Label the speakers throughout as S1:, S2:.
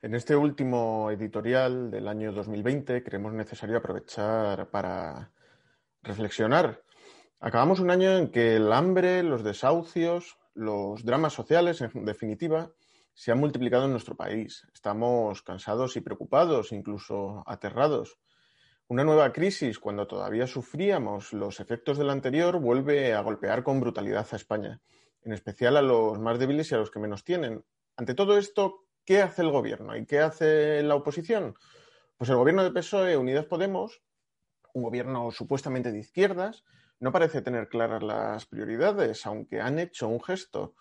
S1: En este último editorial del año 2020 creemos necesario aprovechar para reflexionar. Acabamos un año en que el hambre, los desahucios, los dramas sociales, en definitiva, se han multiplicado en nuestro país. Estamos cansados y preocupados, incluso aterrados. Una nueva crisis, cuando todavía sufríamos los efectos de la anterior, vuelve a golpear con brutalidad a España, en especial a los más débiles y a los que menos tienen. Ante todo esto, ¿Qué hace el gobierno y qué hace la oposición? Pues el gobierno de PSOE Unidas Podemos, un gobierno supuestamente de izquierdas, no parece tener claras las prioridades, aunque han hecho un gesto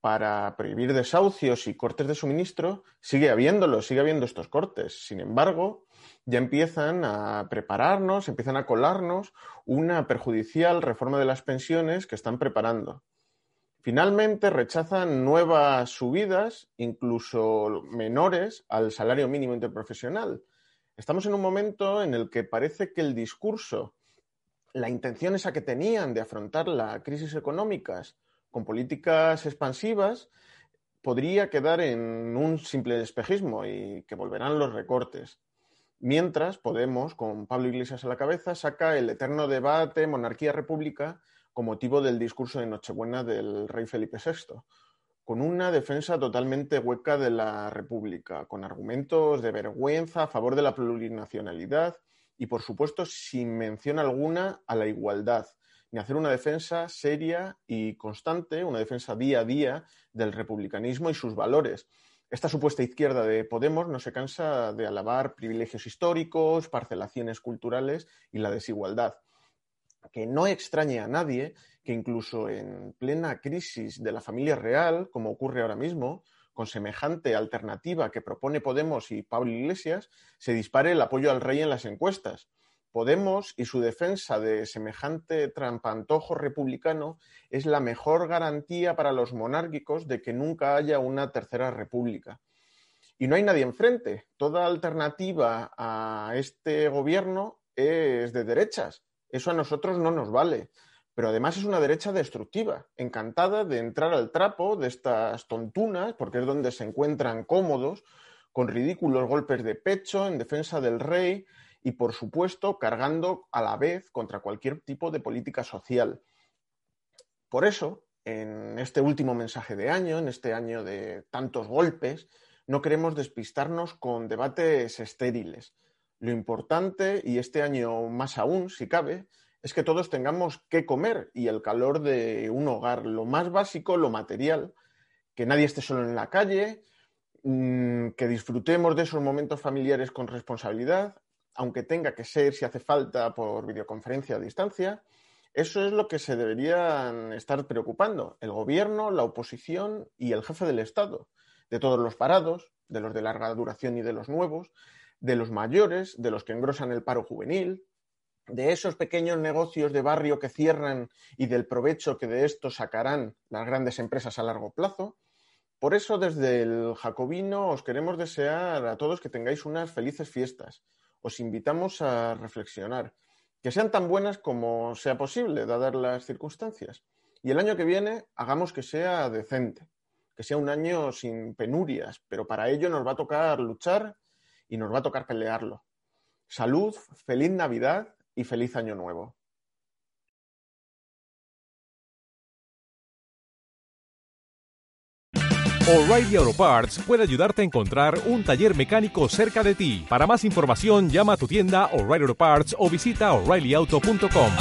S1: para prohibir desahucios y cortes de suministro, sigue habiéndolo, sigue habiendo estos cortes. Sin embargo, ya empiezan a prepararnos, empiezan a colarnos una perjudicial reforma de las pensiones que están preparando. Finalmente rechazan nuevas subidas, incluso menores, al salario mínimo interprofesional. Estamos en un momento en el que parece que el discurso, la intención esa que tenían de afrontar la crisis económica con políticas expansivas, podría quedar en un simple espejismo y que volverán los recortes. Mientras Podemos, con Pablo Iglesias a la cabeza, saca el eterno debate monarquía-república con motivo del discurso de Nochebuena del rey Felipe VI, con una defensa totalmente hueca de la República, con argumentos de vergüenza a favor de la plurinacionalidad y, por supuesto, sin mención alguna a la igualdad, ni hacer una defensa seria y constante, una defensa día a día del republicanismo y sus valores. Esta supuesta izquierda de Podemos no se cansa de alabar privilegios históricos, parcelaciones culturales y la desigualdad que no extrañe a nadie que incluso en plena crisis de la familia real, como ocurre ahora mismo, con semejante alternativa que propone Podemos y Pablo Iglesias, se dispare el apoyo al rey en las encuestas. Podemos y su defensa de semejante trampantojo republicano es la mejor garantía para los monárquicos de que nunca haya una tercera república. Y no hay nadie enfrente. Toda alternativa a este gobierno es de derechas eso a nosotros no nos vale. Pero además es una derecha destructiva, encantada de entrar al trapo de estas tontunas, porque es donde se encuentran cómodos, con ridículos golpes de pecho en defensa del rey y, por supuesto, cargando a la vez contra cualquier tipo de política social. Por eso, en este último mensaje de año, en este año de tantos golpes, no queremos despistarnos con debates estériles. Lo importante, y este año más aún, si cabe, es que todos tengamos que comer y el calor de un hogar, lo más básico, lo material, que nadie esté solo en la calle, mm, que disfrutemos de esos momentos familiares con responsabilidad, aunque tenga que ser, si hace falta, por videoconferencia a distancia. Eso es lo que se deberían estar preocupando el gobierno, la oposición y el jefe del Estado, de todos los parados, de los de larga duración y de los nuevos, de los mayores, de los que engrosan el paro juvenil, de esos pequeños negocios de barrio que cierran y del provecho que de esto sacarán las grandes empresas a largo plazo. Por eso, desde el Jacobino, os queremos desear a todos que tengáis unas felices fiestas. Os invitamos a reflexionar, que sean tan buenas como sea posible, dadas las circunstancias. Y el año que viene, hagamos que sea decente, que sea un año sin penurias, pero para ello nos va a tocar luchar y nos va a tocar pelearlo. Salud, feliz Navidad y feliz Año Nuevo.
S2: O'Reilly Auto Parts puede ayudarte a encontrar un taller mecánico cerca de ti. Para más información, llama a tu tienda O'Reilly Auto Parts o visita oreillyauto.com.